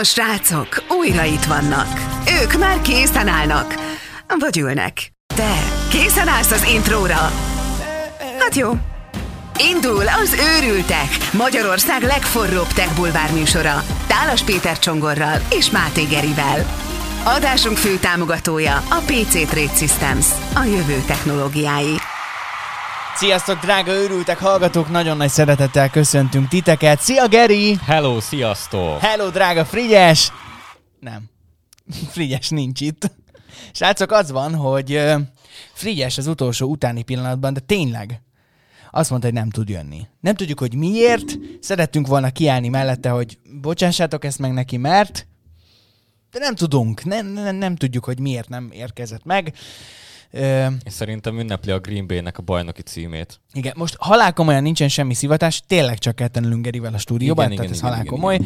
A srácok újra itt vannak. Ők már készen állnak. Vagy ülnek. Te készen állsz az intróra? Hát jó. Indul az Őrültek, Magyarország legforróbb tech bulvár műsora. Tálas Péter Csongorral és Máté Gerivel. Adásunk fő támogatója a PC Trade Systems, a jövő technológiái. Sziasztok, drága őrültek hallgatók! Nagyon nagy szeretettel köszöntünk titeket. Szia, Geri! Hello, sziasztok! Hello, drága Frigyes! Nem. Frigyes nincs itt. Srácok, az van, hogy Frigyes az utolsó utáni pillanatban, de tényleg azt mondta, hogy nem tud jönni. Nem tudjuk, hogy miért. Szerettünk volna kiállni mellette, hogy bocsássátok ezt meg neki, mert de nem tudunk. Nem, nem, nem tudjuk, hogy miért nem érkezett meg. És szerintem ünnepli a Green Bay-nek a bajnoki címét. igen, most halálkomolyan nincsen semmi szivatás, tényleg csak ketten ülünk Gerivel a stúdióban, Igen, tehát igen, ez halálkomoly.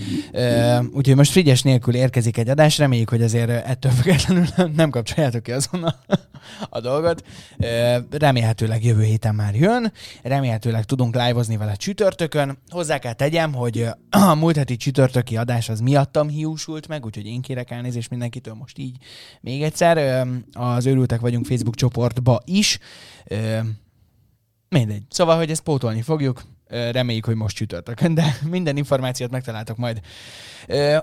Úgyhogy most Frigyes nélkül érkezik egy adás, reméljük, hogy azért ettől függetlenül nem kapcsoljátok ki azonnal a dolgot. Remélhetőleg jövő héten már jön, remélhetőleg tudunk live vele csütörtökön. Hozzá kell tegyem, hogy a múlt heti csütörtöki adás az miattam hiúsult meg, úgyhogy én kérek elnézést mindenkitől most így még egyszer. Az Őrültek vagyunk Facebook csoportba is. Mindegy. Szóval, hogy ezt pótolni fogjuk. Reméljük, hogy most csütörtökön, de minden információt megtaláltok majd.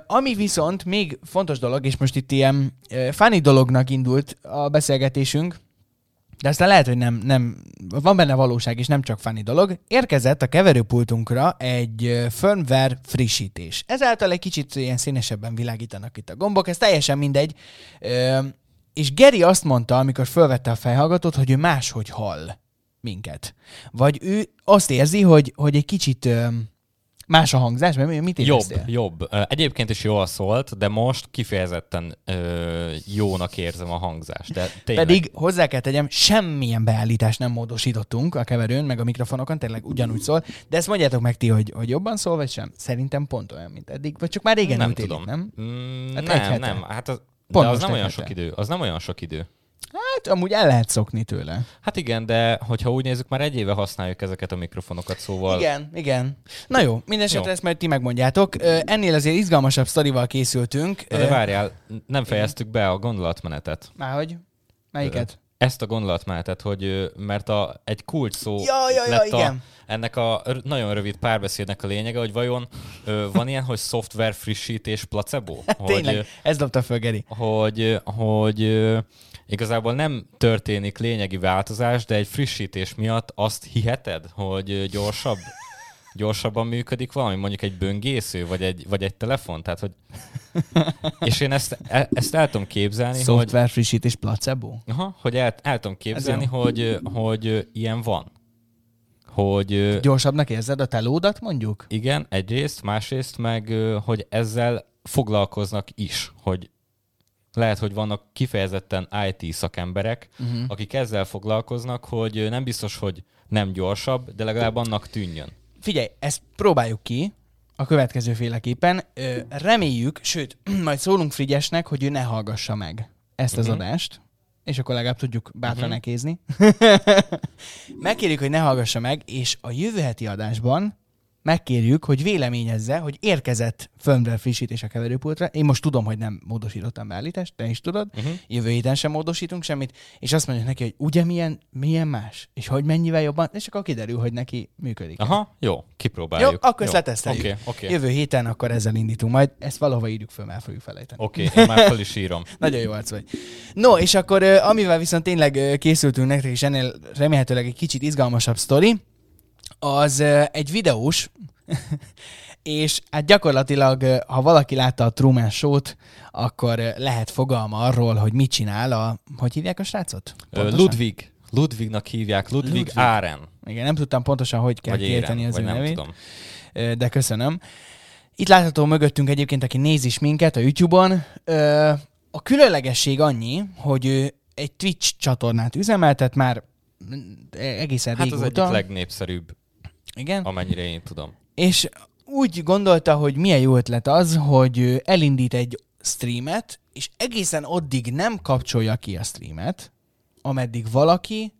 Ami viszont még fontos dolog, és most itt ilyen funny dolognak indult a beszélgetésünk, de aztán lehet, hogy nem, nem, van benne valóság, és nem csak funny dolog. Érkezett a keverőpultunkra egy firmware frissítés. Ezáltal egy kicsit ilyen színesebben világítanak itt a gombok, ez teljesen mindegy. És Geri azt mondta, amikor felvette a fejhallgatót, hogy ő máshogy hall minket. Vagy ő azt érzi, hogy, hogy egy kicsit más a hangzás, mert mit Jobb, éreztél? jobb. Ö, Egyébként is jól szólt, de most kifejezetten ö, jónak érzem a hangzást. De tényleg, Pedig hozzá kell tegyem, semmilyen beállítást nem módosítottunk a keverőn, meg a mikrofonokon, tényleg ugyanúgy szól. De ezt mondjátok meg ti, hogy, hogy jobban szól, vagy sem? Szerintem pont olyan, mint eddig. Vagy csak már régen nem tudom. nem? Mm, Hát nem, nem. Hát az, Pont de az nem olyan sok idő. Az nem olyan sok idő. Hát amúgy el lehet szokni tőle. Hát igen, de hogyha úgy nézzük, már egy éve használjuk ezeket a mikrofonokat, szóval... Igen, igen. Na jó, mindesetre ezt majd ti megmondjátok. Ennél azért izgalmasabb sztorival készültünk. Na de várjál, nem fejeztük be a gondolatmenetet. Márhogy? Melyiket? Ezt a gondolatmenetet, hogy ö, mert a, egy kulcs szó Ja, ja, ja, lett igen. A, ennek a nagyon rövid párbeszédnek a lényege, hogy vajon ö, van ilyen, hogy szoftver frissítés placebo? hogy, Hát Tényleg, ö, ez dobta föl Geri. hogy, hogy ö, igazából nem történik lényegi változás, de egy frissítés miatt azt hiheted, hogy gyorsabb, gyorsabban működik valami, mondjuk egy böngésző, vagy egy, vagy egy telefon, tehát hogy... És én ezt, e- ezt el tudom képzelni, hogy... Szoftver frissítés placebo? Aha, hogy el, el tudom képzelni, hogy, hogy ilyen van. Hogy Gyorsabbnak érzed a telódat, mondjuk? igen, egyrészt, másrészt meg, hogy ezzel foglalkoznak is, hogy lehet, hogy vannak kifejezetten IT szakemberek, uh-huh. akik ezzel foglalkoznak, hogy nem biztos, hogy nem gyorsabb, de legalább annak tűnjön. Figyelj, ezt próbáljuk ki a következő féleképpen. Ö, reméljük, sőt, majd szólunk Frigyesnek, hogy ő ne hallgassa meg ezt az Mhm. adást, és akkor legalább tudjuk bátran Mhm. nekézni. Megkérjük, hogy ne hallgassa meg, és a jövő heti adásban megkérjük, hogy véleményezze, hogy érkezett firmware frissítés a keverőpultra. Én most tudom, hogy nem módosítottam beállítást, te is tudod. Uh-huh. Jövő héten sem módosítunk semmit, és azt mondjuk neki, hogy ugye milyen, milyen más, és hogy mennyivel jobban, és akkor kiderül, hogy neki működik. Aha, jó, kipróbáljuk. Jó, akkor ezt leteszteljük. Oké, oké. Jövő héten akkor ezzel indítunk majd. Ezt valahova írjuk föl, már fogjuk felejteni. Oké, én már fel is írom. Nagyon jó arc vagy. No, és akkor amivel viszont tényleg készültünk nektek, és ennél remélhetőleg egy kicsit izgalmasabb sztori, az egy videós, és hát gyakorlatilag, ha valaki látta a Truman Show-t, akkor lehet fogalma arról, hogy mit csinál a... Hogy hívják a srácot? Pontosan? Ludwig. Ludwignak hívják, Ludwig, Ludwig. Áren. Igen, nem tudtam pontosan, hogy kell kiejteni az ő nem nevét. tudom. De köszönöm. Itt látható mögöttünk egyébként, aki néz is minket a YouTube-on. A különlegesség annyi, hogy ő egy Twitch csatornát üzemeltet már mm, egészen Hát az régóta. egyik legnépszerűbb, Igen. amennyire én tudom. És úgy gondolta, hogy milyen jó ötlet az, hogy elindít egy streamet, és egészen addig nem kapcsolja ki a streamet, ameddig valaki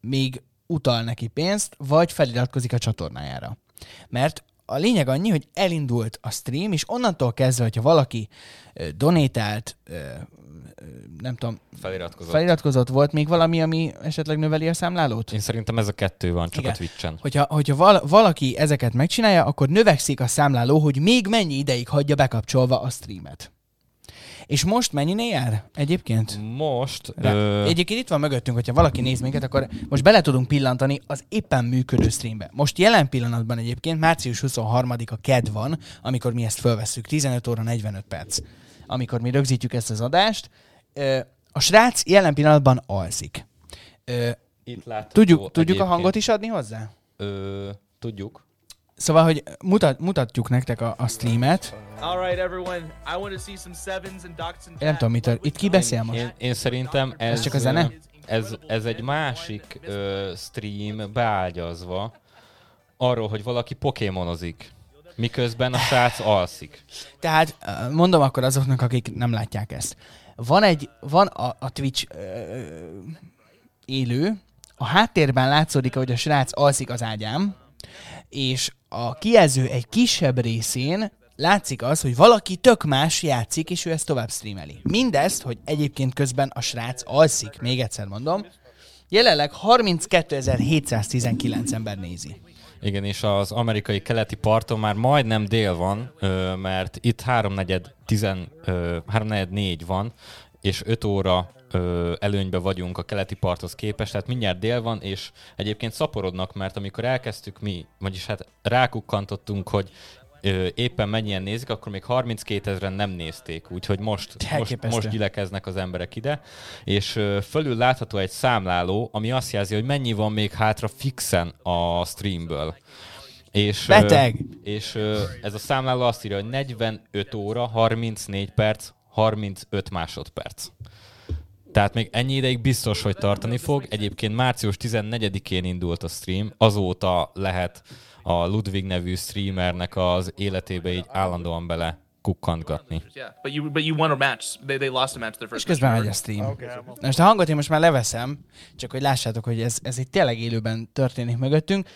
még utal neki pénzt, vagy feliratkozik a csatornájára. Mert a lényeg annyi, hogy elindult a stream, és onnantól kezdve, hogyha valaki donétált, nem tudom, Feliratkozott. feliratkozott, volt még valami, ami esetleg növeli a számlálót? Én szerintem ez a kettő van csak Igen. a Twitch-en. Hogyha, hogyha val- valaki ezeket megcsinálja, akkor növekszik a számláló, hogy még mennyi ideig hagyja bekapcsolva a streamet. És most mennyinél jár egyébként? Most... Ö, Egyébként itt van mögöttünk, hogyha valaki néz minket, akkor most bele tudunk pillantani az éppen működő streambe. Most jelen pillanatban egyébként március 23-a KED van, amikor mi ezt fölvesszük, 15 óra 45 perc, amikor mi rögzítjük ezt az adást. A srác jelen pillanatban alszik. Ö, itt látható Tudjuk, tudjuk a hangot is adni hozzá? Ö, tudjuk. Szóval, hogy mutat, mutatjuk nektek a, a streamet. Right, everyone. I want to see some sevens and docs and nem tudom, mit, itt ki beszél most? Én, én szerintem ez, csak a zene? Ez, ez egy másik ö, stream beágyazva arról, hogy valaki pokémonozik, miközben a srác alszik. Tehát mondom akkor azoknak, akik nem látják ezt. Van egy, van a, a Twitch ö, élő, a háttérben látszódik, hogy a srác alszik az ágyám, és a kijelző egy kisebb részén látszik az, hogy valaki tök más játszik, és ő ezt tovább streameli. Mindezt, hogy egyébként közben a srác alszik, még egyszer mondom, jelenleg 32.719 ember nézi. Igen, és az amerikai keleti parton már majdnem dél van, mert itt 3.4 10, ö, 3.4 van, és 5 óra előnybe vagyunk a keleti parthoz képest, tehát mindjárt dél van, és egyébként szaporodnak, mert amikor elkezdtük mi, vagyis hát rákukkantottunk, hogy éppen mennyien nézik, akkor még 32 ezeren nem nézték, úgyhogy most, most, most gyülekeznek az emberek ide, és fölül látható egy számláló, ami azt jelzi, hogy mennyi van még hátra fixen a streamből. És, Beteg! és ez a számláló azt írja, hogy 45 óra, 34 perc, 35 másodperc. Tehát még ennyi ideig biztos, hogy tartani fog. Egyébként március 14-én indult a stream, azóta lehet a Ludwig nevű streamernek az életébe így állandóan bele kukkantgatni. És közben megy a stream. Na most a hangot én most már leveszem, csak hogy lássátok, hogy ez, ez itt tényleg élőben történik mögöttünk.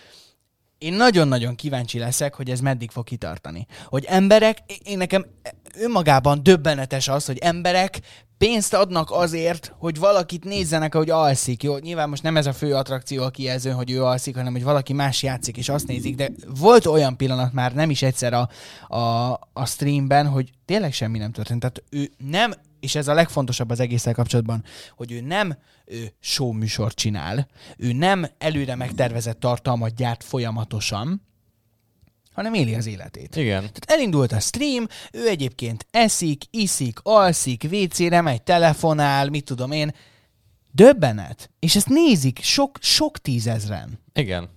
Én nagyon-nagyon kíváncsi leszek, hogy ez meddig fog kitartani. Hogy emberek, én nekem önmagában döbbenetes az, hogy emberek pénzt adnak azért, hogy valakit nézzenek, hogy alszik. Jó, nyilván most nem ez a fő attrakció a kijelzőn, hogy ő alszik, hanem hogy valaki más játszik és azt nézik, de volt olyan pillanat már nem is egyszer a, a, a streamben, hogy tényleg semmi nem történt. Tehát ő nem, és ez a legfontosabb az egésszel kapcsolatban, hogy ő nem ő show műsort csinál, ő nem előre megtervezett tartalmat gyárt folyamatosan, hanem éli az életét. Igen. Tehát elindult a stream, ő egyébként eszik, iszik, alszik, WC-re megy, telefonál, mit tudom én. Döbbenet. És ezt nézik sok, sok tízezren. Igen.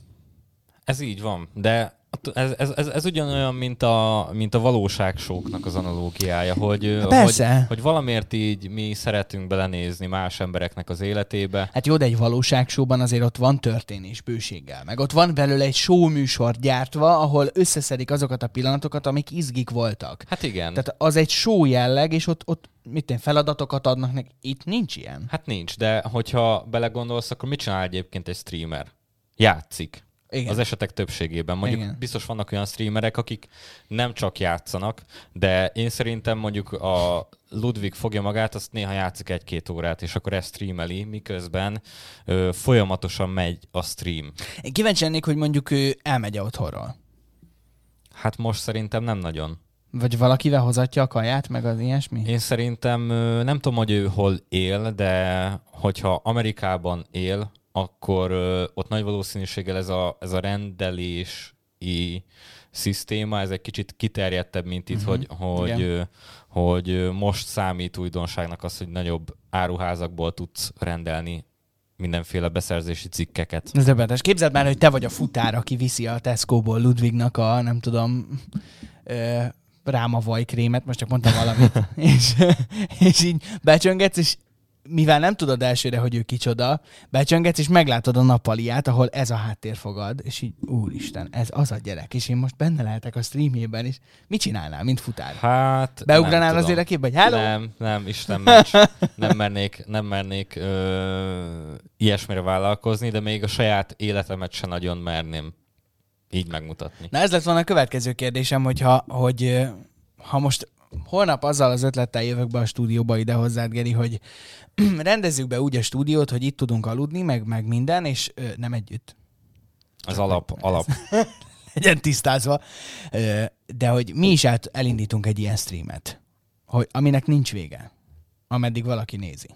Ez így van, de ez, ez, ez, ez ugyanolyan, mint a, mint a valóságsóknak az analógiája, hogy, Há, persze. hogy, hogy valamiért így mi szeretünk belenézni más embereknek az életébe. Hát jó, de egy valóságsóban azért ott van történés bőséggel. Meg ott van belőle egy show gyártva, ahol összeszedik azokat a pillanatokat, amik izgik voltak. Hát igen. Tehát az egy show jelleg, és ott, ott mit én, feladatokat adnak neki. Itt nincs ilyen. Hát nincs, de hogyha belegondolsz, akkor mit csinál egyébként egy streamer? Játszik. Igen. Az esetek többségében. Mondjuk Igen. Biztos vannak olyan streamerek, akik nem csak játszanak, de én szerintem mondjuk a Ludwig fogja magát, azt néha játszik egy-két órát, és akkor ezt streameli, miközben ö, folyamatosan megy a stream. Én kíváncsi lennék, hogy mondjuk ő elmegy otthonról. Hát most szerintem nem nagyon. Vagy valakivel hozatja a kaját, meg az ilyesmi? Én szerintem nem tudom, hogy ő hol él, de hogyha Amerikában él, akkor ö, ott nagy valószínűséggel ez a, ez a rendelési szisztéma, ez egy kicsit kiterjedtebb, mint itt, Mhm. hogy, hogy, ö, hogy most számít újdonságnak az, hogy nagyobb áruházakból tudsz rendelni mindenféle beszerzési cikkeket. Ez döbbenetes. Képzeld már, hogy te vagy a futár, aki viszi a Tesco-ból Ludwignak a, nem tudom, ö, ráma vajkrémet, most csak mondtam valamit, és, és így becsöngetsz, és mivel nem tudod elsőre, hogy ő kicsoda, becsöngetsz, és meglátod a nappaliát, ahol ez a háttér fogad, és így, úristen, ez az a gyerek, és én most benne lehetek a streamjében, és mit csinálnál, mint futár? Hát, Beugranál nem tudom. azért a képbe, hogy hello? Nem, nem, Isten ments. Nem mernék, nem mernék ö, ilyesmire vállalkozni, de még a saját életemet se nagyon merném. így megmutatni. Na ez lett volna a következő kérdésem, hogyha, hogy ha most holnap azzal az ötlettel jövök be a stúdióba ide hozzád, Geri, hogy rendezzük be úgy a stúdiót, hogy itt tudunk aludni, meg, meg minden, és ö, nem együtt. Az alap, alap. legyen tisztázva, Ö, de hogy mi is át elindítunk egy ilyen streamet, hogy, aminek nincs vége, ameddig valaki nézi.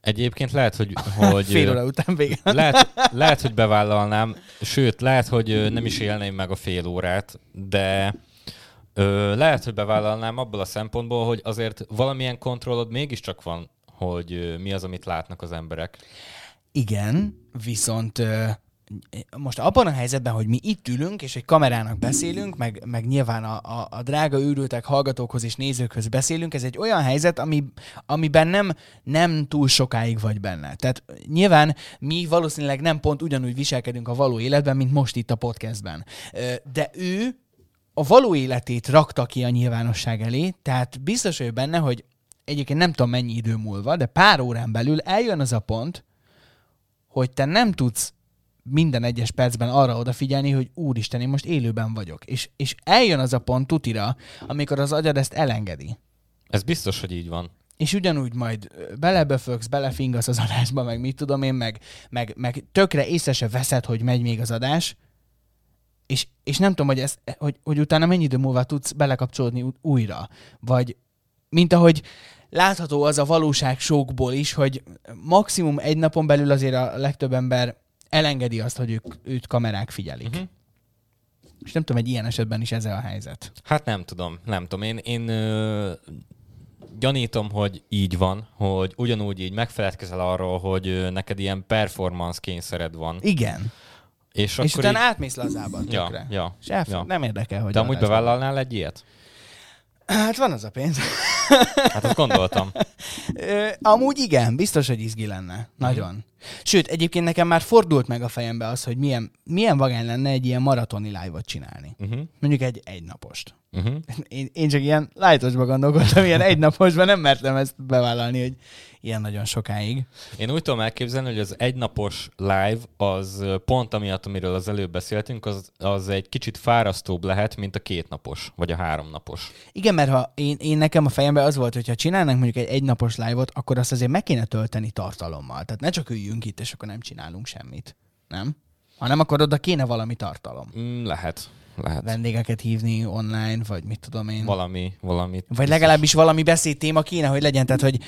Egyébként lehet, hogy, hogy Fél óra után vége. lehet, lehet, hogy bevállalnám, sőt, lehet, hogy nem is élném meg a fél órát, de ö, lehet, hogy bevállalnám abból a szempontból, hogy azért valamilyen kontrollod mégiscsak van, hogy mi az, amit látnak az emberek. Igen, viszont most abban a helyzetben, hogy mi itt ülünk, és egy kamerának beszélünk, meg, meg nyilván a, a, a drága őrültek hallgatókhoz és nézőkhöz beszélünk, ez egy olyan helyzet, ami, amiben nem, nem túl sokáig vagy benne. Tehát nyilván mi valószínűleg nem pont ugyanúgy viselkedünk a való életben, mint most itt a podcastben. De ő a való életét rakta ki a nyilvánosság elé, tehát biztos vagyok benne, hogy egyébként nem tudom mennyi idő múlva, de pár órán belül eljön az a pont, hogy te nem tudsz minden egyes percben arra odafigyelni, hogy úristen, én most élőben vagyok. És, és eljön az a pont tutira, amikor az agyad ezt elengedi. Ez biztos, hogy így van. És ugyanúgy majd beleböfögsz, belefingasz az adásba, meg mit tudom én, meg, meg, meg tökre észre se veszed, hogy megy még az adás, és, és nem tudom, hogy, ez, hogy, hogy utána mennyi idő múlva tudsz belekapcsolódni újra. Vagy mint ahogy látható az a valóság sokból is, hogy maximum egy napon belül azért a legtöbb ember elengedi azt, hogy ők, őt kamerák figyelik. Uh-huh. És nem tudom, egy ilyen esetben is ez a helyzet. Hát nem tudom, nem tudom. Én, én ö, gyanítom, hogy így van, hogy ugyanúgy így megfeledkezel arról, hogy ö, neked ilyen performance kényszered van. Igen. És, és akkor utána így... átmész lazába Ja, tökre. ja, És elf- ja. nem érdekel, hogy Te amúgy bevállalnál egy ilyet? Hát van az a pénz. Hát azt gondoltam. Amúgy igen, biztos, hogy izgi lenne. Nagyon. Sőt, egyébként nekem már fordult meg a fejembe az, hogy milyen, milyen vagány lenne egy ilyen maratoni live-ot csinálni. Uh-huh. Mondjuk egy egynapost. Uh-huh. Én, én csak ilyen lájtosba gondolkodtam, ilyen egynaposban nem mertem ezt bevállalni, hogy ilyen nagyon sokáig. Én úgy tudom elképzelni, hogy az egynapos live az pont amiatt, amiről az előbb beszéltünk, az, az egy kicsit fárasztóbb lehet, mint a kétnapos, vagy a háromnapos. Igen, mert ha én, én nekem a fejemben az volt, hogy ha csinálnánk mondjuk egy egynapos live-ot, akkor azt azért meg kéne tölteni tartalommal. Tehát ne csak üljünk itt, és akkor nem csinálunk semmit. Nem? Hanem akkor oda kéne valami tartalom. Mm, lehet, lehet. Vendégeket hívni online, vagy mit tudom én. Valami, valami. Vagy legalábbis valami beszédtéma kéne, hogy legyen. Tehát, hogy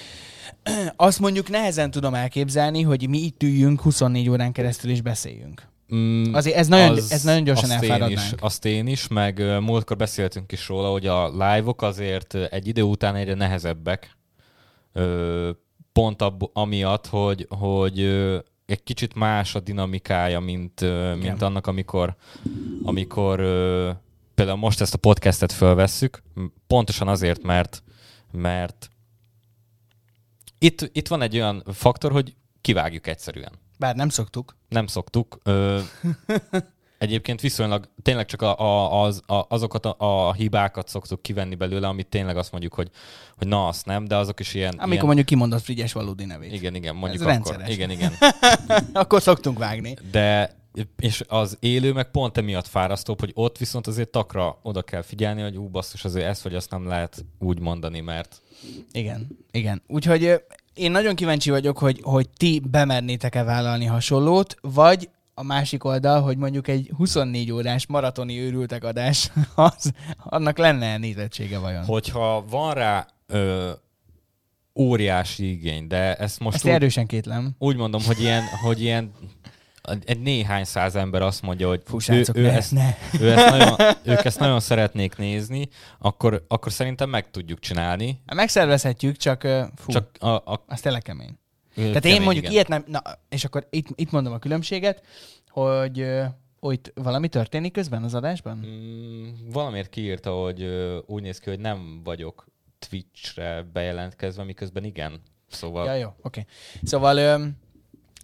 azt mondjuk nehezen tudom elképzelni, hogy mi itt üljünk 24 órán keresztül és beszéljünk. Mm, Azért ez nagyon, ez nagyon gyorsan azt én, is, elfáradnánk. azt én is, meg múltkor beszéltünk is róla, hogy a live-ok azért egy idő után egyre nehezebbek. Ö, Pont ab, amiatt, hogy, hogy egy kicsit más a dinamikája, mint, mint annak, amikor, amikor például most ezt a podcastet fölvesszük, pontosan azért, mert, mert itt, itt van egy olyan faktor, hogy kivágjuk egyszerűen Bár nem szoktuk. nem szoktuk. Ö, egyébként viszonylag tényleg csak a, a, az, a, azokat a, a hibákat szoktuk kivenni belőle, amit tényleg azt mondjuk, hogy, hogy na, azt nem, de azok is ilyen... Amikor ilyen mondjuk kimondod Frigyes valódi nevét. igen, igen, mondjuk Ez akkor. rendszeres. Igen, igen. akkor szoktunk vágni. De és az élő meg pont emiatt fárasztóbb, hogy ott viszont azért takra oda kell figyelni, hogy ú, basszus, azért ezt vagy azt nem lehet úgy mondani, mert Igen, igen. Úgyhogy én nagyon kíváncsi vagyok, hogy, hogy ti bemernétek-e vállalni hasonlót, vagy a másik oldal, hogy mondjuk egy 24 órás maratoni őrültek adás, az, annak lenne nézettsége vajon? hogyha van rá ö, óriási igény, de ezt most Ezt úgy, erősen kétlem. úgy mondom, hogy ilyen, hogy ilyen egy néhány száz ember azt mondja, hogy Fú, ő, ő, ne, ezt, ne. ő ezt nagyon, ők ezt nagyon szeretnék nézni, akkor, akkor szerintem meg tudjuk csinálni. Megszervezhetjük, csak fú, Csak a, a az tényleg kemény. Kemény, Tehát én mondjuk igen. ilyet nem... Na, és akkor itt, itt mondom a különbséget, hogy itt valami történik közben az adásban? Mm, valamiért kiírta, hogy ö, úgy néz ki, hogy nem vagyok Twitchre bejelentkezve, miközben igen. Szóval Ja, jó, oké. Okay. Szóval ö,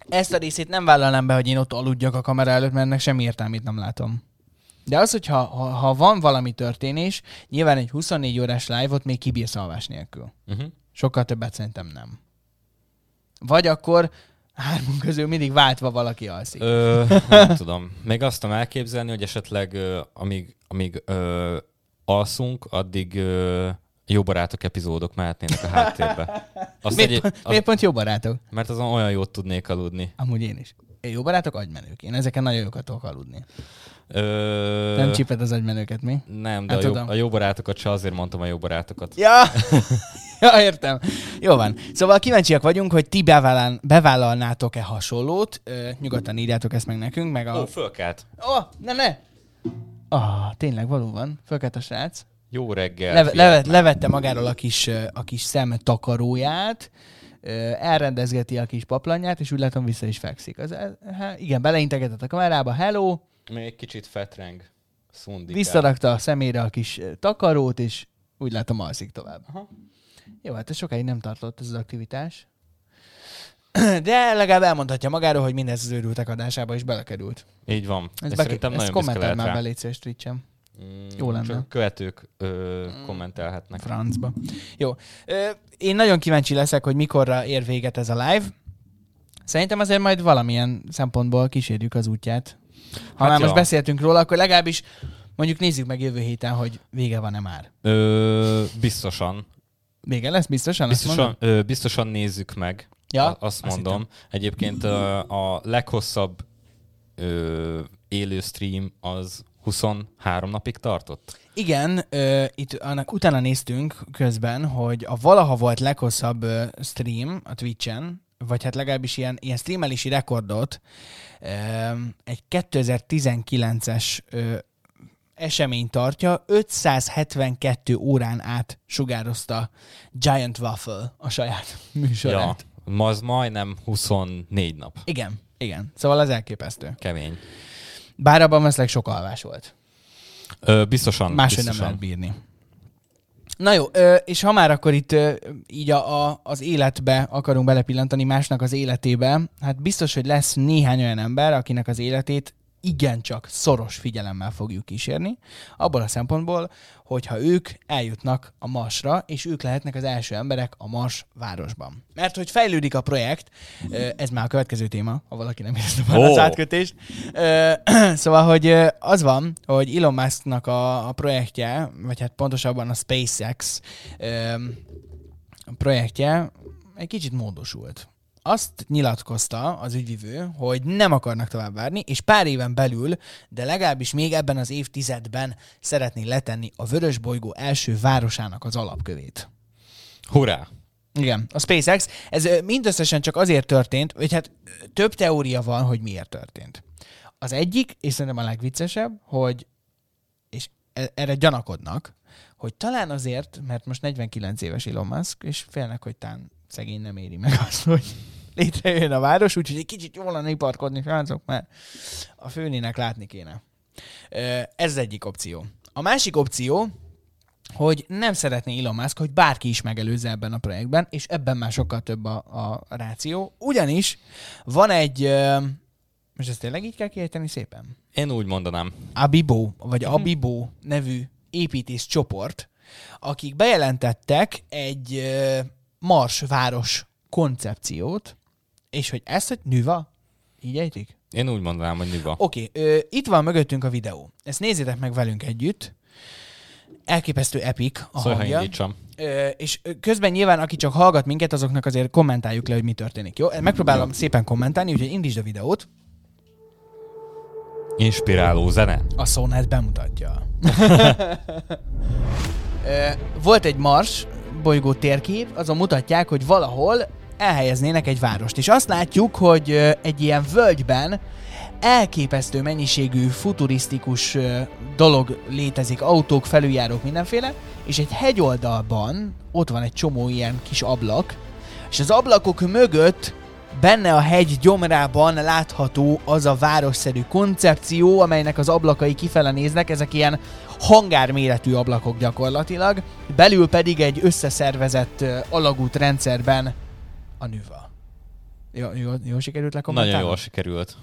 ezt a részét nem vállalnám be, hogy én ott aludjak a kamera előtt, mert ennek semmi értelmét nem látom. De az, hogy ha, ha, ha van valami történés, nyilván egy 24 órás live-ot még kibírsz alvás nélkül. uh-huh. Sokkal többet szerintem nem. Vagy akkor Hármunk közül mindig váltva valaki alszik. Ö, nem tudom. Még azt tudom elképzelni, hogy esetleg ö, amíg, amíg ö, alszunk, addig ö, jó barátok epizódok mehetnének a háttérbe. Azt Miért, egy, pont, az, miért pont jó barátok? mert azon olyan jót tudnék aludni. Amúgy én is. Én jó barátok, agymenők. Én ezeken nagyon jókat tudok aludni. Ö, Nem csíped az agymenőket, mi? Nem, de Hát a jó, tudom. a jó barátokat se azért mondtam a jó barátokat. Ja! ja, értem. Jó van. Szóval kíváncsiak vagyunk, hogy ti bevállaln, bevállalnátok-e hasonlót. Ö, nyugodtan írjátok ezt meg nekünk, meg a... Ó, fölkelt. Ó, oh, ne, ne! Ah, tényleg, valóban. Fölkelt a srác. Jó reggel. Leve, fiatal. leve, levette magáról a kis, a kis szem takaróját, elrendezgeti a kis paplanját, és úgy látom vissza is fekszik. Az, hát igen, beleintegetett a kamerába, hello, Még kicsit fetreng. Szundikál. visszarakta a szemére a kis takarót, és úgy látom alszik tovább. Aha. Jó, hát ez sokáig nem tartott ez az aktivitás. De legalább elmondhatja magáról, hogy mindez az őrültek adásába is belekerült. Így van. Ez Ez be, szerintem ezt nagyon büszke lehet már rá. be, légy szíves, Twitch-en. Mm, Jó lenne. Csak követők ö, kommentelhetnek. Francba. Jó. Ö, Én nagyon kíváncsi leszek, hogy mikorra ér véget ez a live. Szerintem azért majd valamilyen szempontból kísérjük az útját. Ha Hát már ja. most beszéltünk róla, akkor legalábbis mondjuk nézzük meg jövő héten, hogy vége van-e már. Ö, biztosan. Vége lesz biztosan? Biztosan, ö, biztosan nézzük meg. Ja, A- azt azt mondom. Egyébként ö, a leghosszabb ö, élő stream az 23 napig tartott. Igen, ö, itt annak utána néztünk közben, hogy a valaha volt leghosszabb ö, stream a Twitch-en, vagy hát legalábbis ilyen, ilyen streamelési rekordot ö, egy 2019-es ö, esemény tartja, 572 órán át sugározta Giant Waffle a saját műsorát. Ja, ma az majdnem 24 nap. Igen, igen. Szóval az elképesztő. Kemény. Bár abban veszleg sok alvás volt. Ö, biztosan. Máshogy nem lehet bírni. Na jó, és ha már akkor itt így a, a, az életbe akarunk belepillantani, másnak az életébe, hát biztos, hogy lesz néhány olyan ember, akinek az életét igencsak szoros figyelemmel fogjuk kísérni, abból a szempontból, hogyha ők eljutnak a Marsra, és ők lehetnek az első emberek a Mars városban. Mert hogy fejlődik a projekt, ez már a következő téma, ha valaki nem érezte már az Ó. átkötést. Szóval, hogy az van, hogy Elon Musknak a, a projektje, vagy hát pontosabban a SpaceX projektje egy kicsit módosult. Azt nyilatkozta az ügyvivő, hogy nem akarnak tovább várni, és pár éven belül, de legalábbis még ebben az évtizedben szeretné letenni a Vörös bolygó első városának az alapkövét. Hurrá! Igen, a SpaceX, ez mindösszesen csak azért történt, hogy hát több teória van, hogy miért történt. Az egyik, és szerintem a legviccesebb, hogy, és e- erre gyanakodnak, hogy talán azért, mert most 49 éves Elon Musk, és félnek, hogy tán szegény nem éri meg azt, hogy létrejön a város, úgyhogy egy kicsit jól lenne iparkodni, srácok, mert a főnének látni kéne. Ez az egyik opció. A másik opció, hogy nem szeretné Elon Musk, hogy bárki is megelőzze ebben a projektben, és ebben már sokkal több a, a ráció. Ugyanis van egy, most ezt tényleg így kell kiejteni szépen? Én úgy mondanám. Abibo, vagy Abibo nevű építész csoport, akik bejelentettek egy Mars város koncepciót, és hogy ezt, hogy Nüva, így ejtik? Én úgy mondanám, hogy Niva. Oké, okay, itt van mögöttünk a videó. Ezt nézzétek meg velünk együtt. Elképesztő epic a Szóval, ha hangja. indítsam. Ö, és közben nyilván, aki csak hallgat minket, azoknak azért kommentáljuk le, hogy mi történik, jó? Megpróbálom szépen kommentálni, úgyhogy indítsd a videót. Inspiráló zene. A Sonet bemutatja. Volt egy Mars bolygó térkép, azon mutatják, hogy valahol elhelyeznének egy várost. És azt látjuk, hogy egy ilyen völgyben elképesztő mennyiségű futurisztikus dolog létezik, autók, felüljárók, mindenféle, és egy hegyoldalban ott van egy csomó ilyen kis ablak, és az ablakok mögött benne a hegy gyomrában látható az a városszerű koncepció, amelynek az ablakai kifele néznek, ezek ilyen hangárméretű ablakok gyakorlatilag, belül pedig egy összeszervezett alagút rendszerben a nüva. Jó, jó, jó sikerült lekommentálni? Nagyon jól sikerült.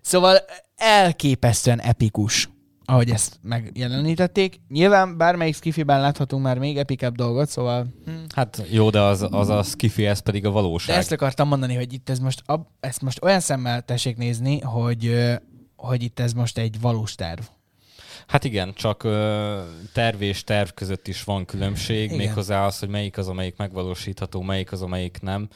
Szóval elképesztően epikus ahogy ezt megjelenítették. Nyilván bármelyik skifiben láthatunk már még epikebb dolgot, szóval... Hm. Hát jó, de az, az a skifi, ez pedig a De valóság. ezt akartam mondani, hogy itt ez most, ab, ezt most olyan szemmel tessék nézni, hogy, hogy itt ez most egy valós terv. Hát igen, csak ö, terv és terv között is van különbség, Igen. méghozzá az, hogy melyik az, amelyik megvalósítható, melyik az, amelyik nem.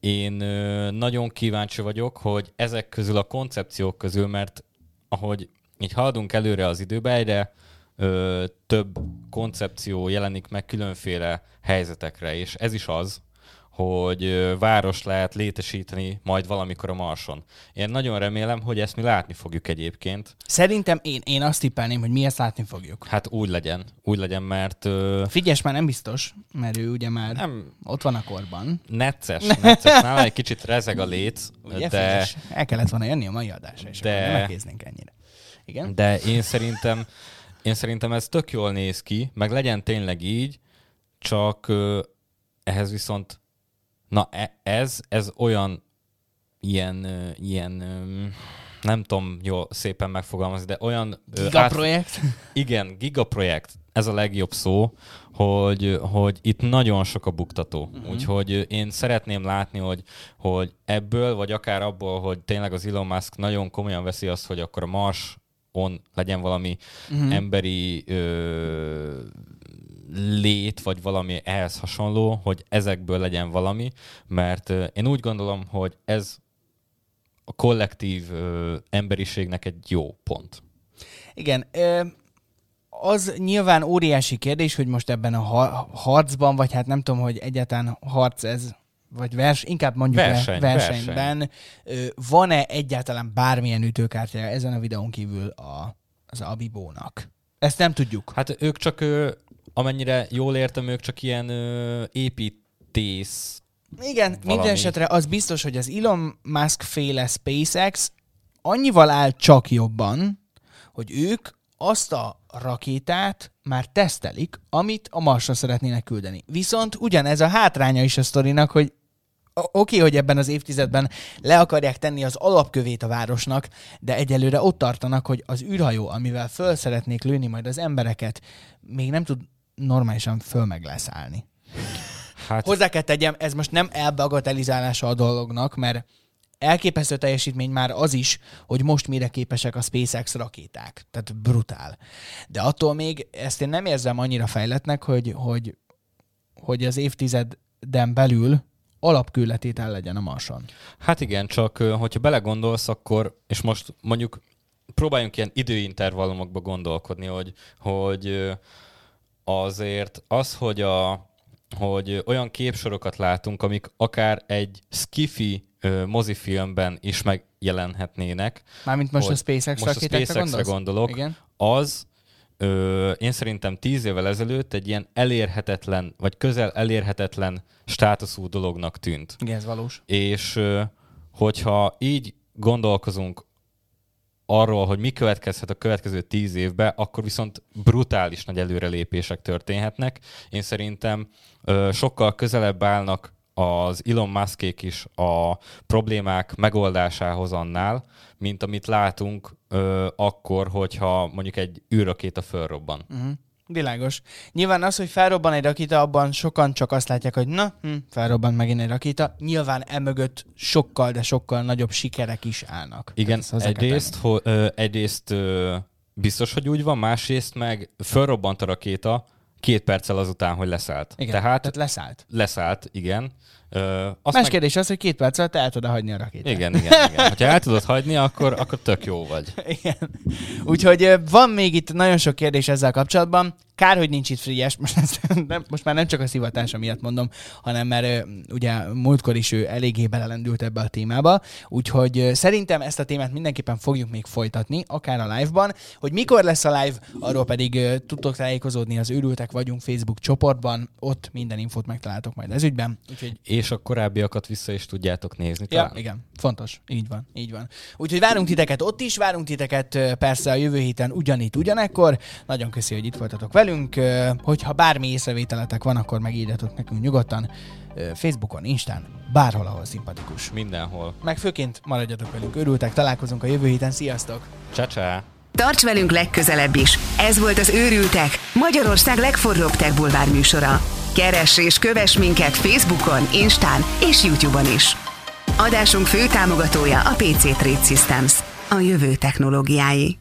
Én ö, nagyon kíváncsi vagyok, hogy ezek közül a koncepciók közül, mert ahogy így haladunk előre az időbe, egyre ö, több koncepció jelenik meg különféle helyzetekre, és ez is az, hogy város lehet létesíteni majd valamikor a Marson. Én nagyon remélem, hogy ezt mi látni fogjuk egyébként, Szerintem én, én azt tippelném, hogy mi ezt látni fogjuk. Hát úgy legyen, úgy legyen, mert ö, Figyes már nem biztos, mert ő ugye már nem. ott van a korban. necces, necces, nála egy kicsit rezeg a léc, Ugye, de, Frigyes? El kellett volna jönni a mai adásra, és de- nem ennyire. Igen? de én szerintem, én szerintem ez tök jól néz ki, meg legyen tényleg így, csak ö, ehhez viszont, na e- ez, ez olyan ilyen, ilyen nem tudom jól szépen megfogalmazni, de olyan... Gigaprojekt. Igen, gigaprojekt, ez a legjobb szó, hogy, hogy itt nagyon sok a buktató. Uh-huh. Úgyhogy én szeretném látni, hogy, hogy ebből, vagy akár abból, hogy tényleg az Elon Musk nagyon komolyan veszi azt, hogy akkor a Marson legyen valami uh-huh. emberi ö, lét, vagy valami ehhez hasonló, hogy ezekből legyen valami, mert én úgy gondolom, hogy ez a kollektív ö, emberiségnek egy jó pont. Igen. Ö, az nyilván óriási kérdés, hogy most ebben a ha- harcban, vagy hát nem tudom, hogy egyáltalán harc ez, vagy vers, inkább mondjuk Verseny, le, versenyben, ö, van-e egyáltalán bármilyen ütőkártya ezen a videón kívül a, az Abibónak? Ezt nem tudjuk. Hát ők csak, amennyire jól értem, ők csak ilyen ö, építész. Igen, valami. minden esetre az biztos, hogy az Elon Musk féle SpaceX annyival áll csak jobban, hogy ők azt a rakétát már tesztelik, amit a Marsra szeretnének küldeni. Viszont ugyanez a hátránya is a sztorinak, hogy oké, okay, hogy ebben az évtizedben le akarják tenni az alapkövét a városnak, de egyelőre ott tartanak, hogy az űrhajó, amivel föl szeretnék lőni majd az embereket, még nem tud normálisan föl meg leszállni. Hát Hozzá kell tegyem, ez most nem elbagatelizálása a dolognak, mert elképesztő teljesítmény már az is, hogy most mire képesek a SpaceX rakéták. Tehát brutál. De attól még ezt én nem érzem annyira fejletnek, hogy, hogy, hogy az évtizeden belül alapkülletétel legyen a Marson. Hát igen, csak hogyha belegondolsz, akkor, és most mondjuk próbáljunk ilyen időintervallumokba gondolkodni, hogy, hogy azért az, hogy, a, hogy olyan képsorokat látunk, amik akár egy skifi ö, mozifilmben is megjelenhetnének, Mármint most a SpaceX most a rakétákra SpaceX-re gondolsz? gondolok, Igen. az ö, én szerintem tíz évvel ezelőtt egy ilyen elérhetetlen, vagy közel elérhetetlen státuszú dolognak tűnt. Igen, ez valós. És ö, hogyha így gondolkozunk arról, hogy mi következhet a következő tíz évbe, akkor viszont brutális nagy előrelépések történhetnek. Én szerintem ö, sokkal közelebb állnak az Elon Muskék is a problémák megoldásához annál, mint amit látunk ö, akkor, hogyha mondjuk egy űrrakéta fölrobban. Uh-huh. Világos. Nyilván az, hogy felrobban egy rakéta, abban sokan csak azt látják, hogy na, hm, felrobban megint egy rakéta. Nyilván emögött sokkal, de sokkal nagyobb sikerek is állnak. Igen, egyrészt, ho, ö, egyrészt ö, biztos, hogy úgy van, másrészt meg fölrobbant a rakéta két perccel azután, hogy leszállt. Igen, Tehát tehát leszállt. leszállt, igen. Ö, azt Más meg... kérdés az, hogy két perc alatt el tudod hagyni a rakétát. Igen, igen, igen. Ha el tudod hagyni, akkor, akkor tök jó vagy. Igen. Úgyhogy van még itt nagyon sok kérdés ezzel kapcsolatban. Kár, hogy nincs itt Frigyes, most, ezt nem, most már nem csak a szivatása miatt mondom, hanem mert ugye múltkor is ő eléggé belelendült ebbe a témába, úgyhogy szerintem ezt a témát mindenképpen fogjuk még folytatni, akár a live-ban. Hogy mikor lesz a live, arról pedig tudtok tájékozódni az Őrültek vagyunk Facebook csoportban, ott minden infót megtaláltok majd ez ügyben. Úgyhogy És a korábbiakat vissza is tudjátok nézni Ja, talán. igen, fontos. Így van, így van. Úgyhogy várunk titeket ott is, várunk titeket persze a jövő héten ugyanitt, ugyanekkor. Nagyon köszi, hogy itt voltatok velünk. Hogyha bármi észrevételetek van, akkor megírjatok nekünk nyugodtan Facebookon, Instán, bárhol, ahol szimpatikus. Mindenhol. Meg főként maradjatok velünk, örültek, találkozunk a jövő héten, sziasztok! Csá-csá! Tarts velünk legközelebb is. Ez volt az Őrültek, Magyarország legforróbb tech bulvár műsora. Keress és kövess minket Facebookon, Instán és YouTube-on is. Adásunk fő támogatója a PC Trade Systems, a jövő technológiái.